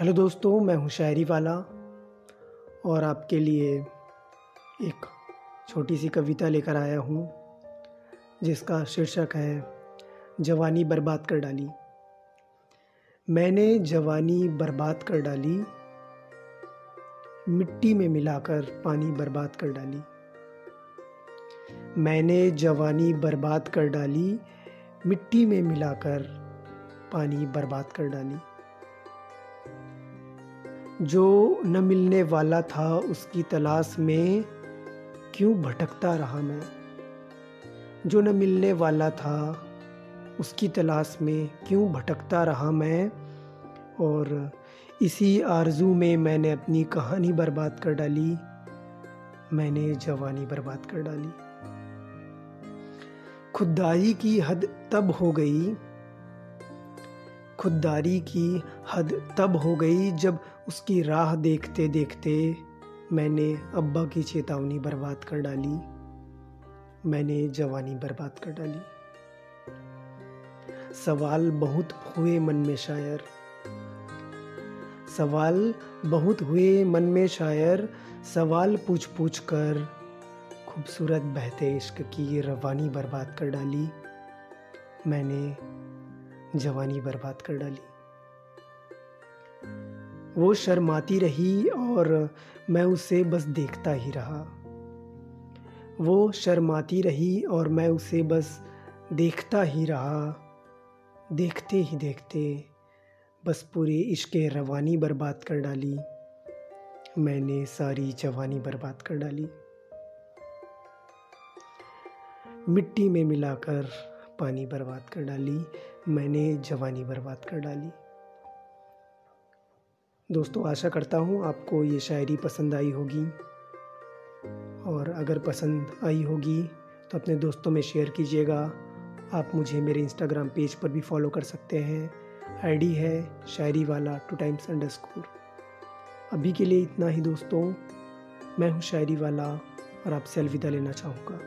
Hello दोस्तों, मैं हूँ शायरी वाला और आपके लिए एक छोटी सी कविता लेकर आया हूँ, जिसका शीर्षक है, जवानी बर्बाद कर डाली। मैंने जवानी बर्बाद कर डाली, मिट्टी में मिलाकर पानी बर्बाद कर डाली। मैंने जवानी बर्बाद कर डाली, मिट्टी में मिलाकर पानी बर्बाद कर डाली। जो न मिलने वाला था उसकी तलाश में क्यों भटकता रहा मैं? जो न मिलने वाला था उसकी तलाश में क्यों भटकता रहा मैं? और इसी आरज़ू में मैंने अपनी कहानी बर्बाद कर डाली। मैंने जवानी बर्बाद कर डाली। खुददारी की हद तब हो गई खुददारी की हद तब हो गई जब उसकी राह देखते देखते मैंने अब्बा की चेतावनी बर्बाद कर डाली। मैंने जवानी बर्बाद कर डाली। सवाल बहुत हुए मन में शायर। सवाल बहुत हुए मन में शायर। सवाल पूछ पूछ कर खूबसूरत बहते इश्क की रवानी बर्बाद कर डाली। मैंने जवानी बर्बाद कर डाली। वो शर्माती रही और मैं उसे बस देखता ही रहा। वो शर्माती रही और मैं उसे बस देखता ही रहा। देखते ही देखते बस पूरे इश्क रवानी बर्बाद कर डाली। मैंने सारी जवानी बर्बाद कर डाली। मिट्टी में मिलाकर पानी बर्बाद कर डाली, मैंने जवानी बर्बाद कर डाली। दोस्तों, आशा करता हूँ आपको ये शायरी पसंद आई होगी। और अगर पसंद आई होगी तो अपने दोस्तों में शेयर कीजिएगा। आप मुझे मेरे इंस्टाग्राम पेज पर भी फॉलो कर सकते हैं। आईडी है शायरी वाला टू टाइम्स अंडर स्कोर अभी के लिए इतना ही दोस्तों। मैं हूँ शायरी वाला और आपसे अलविदा लेना चाहूँगा।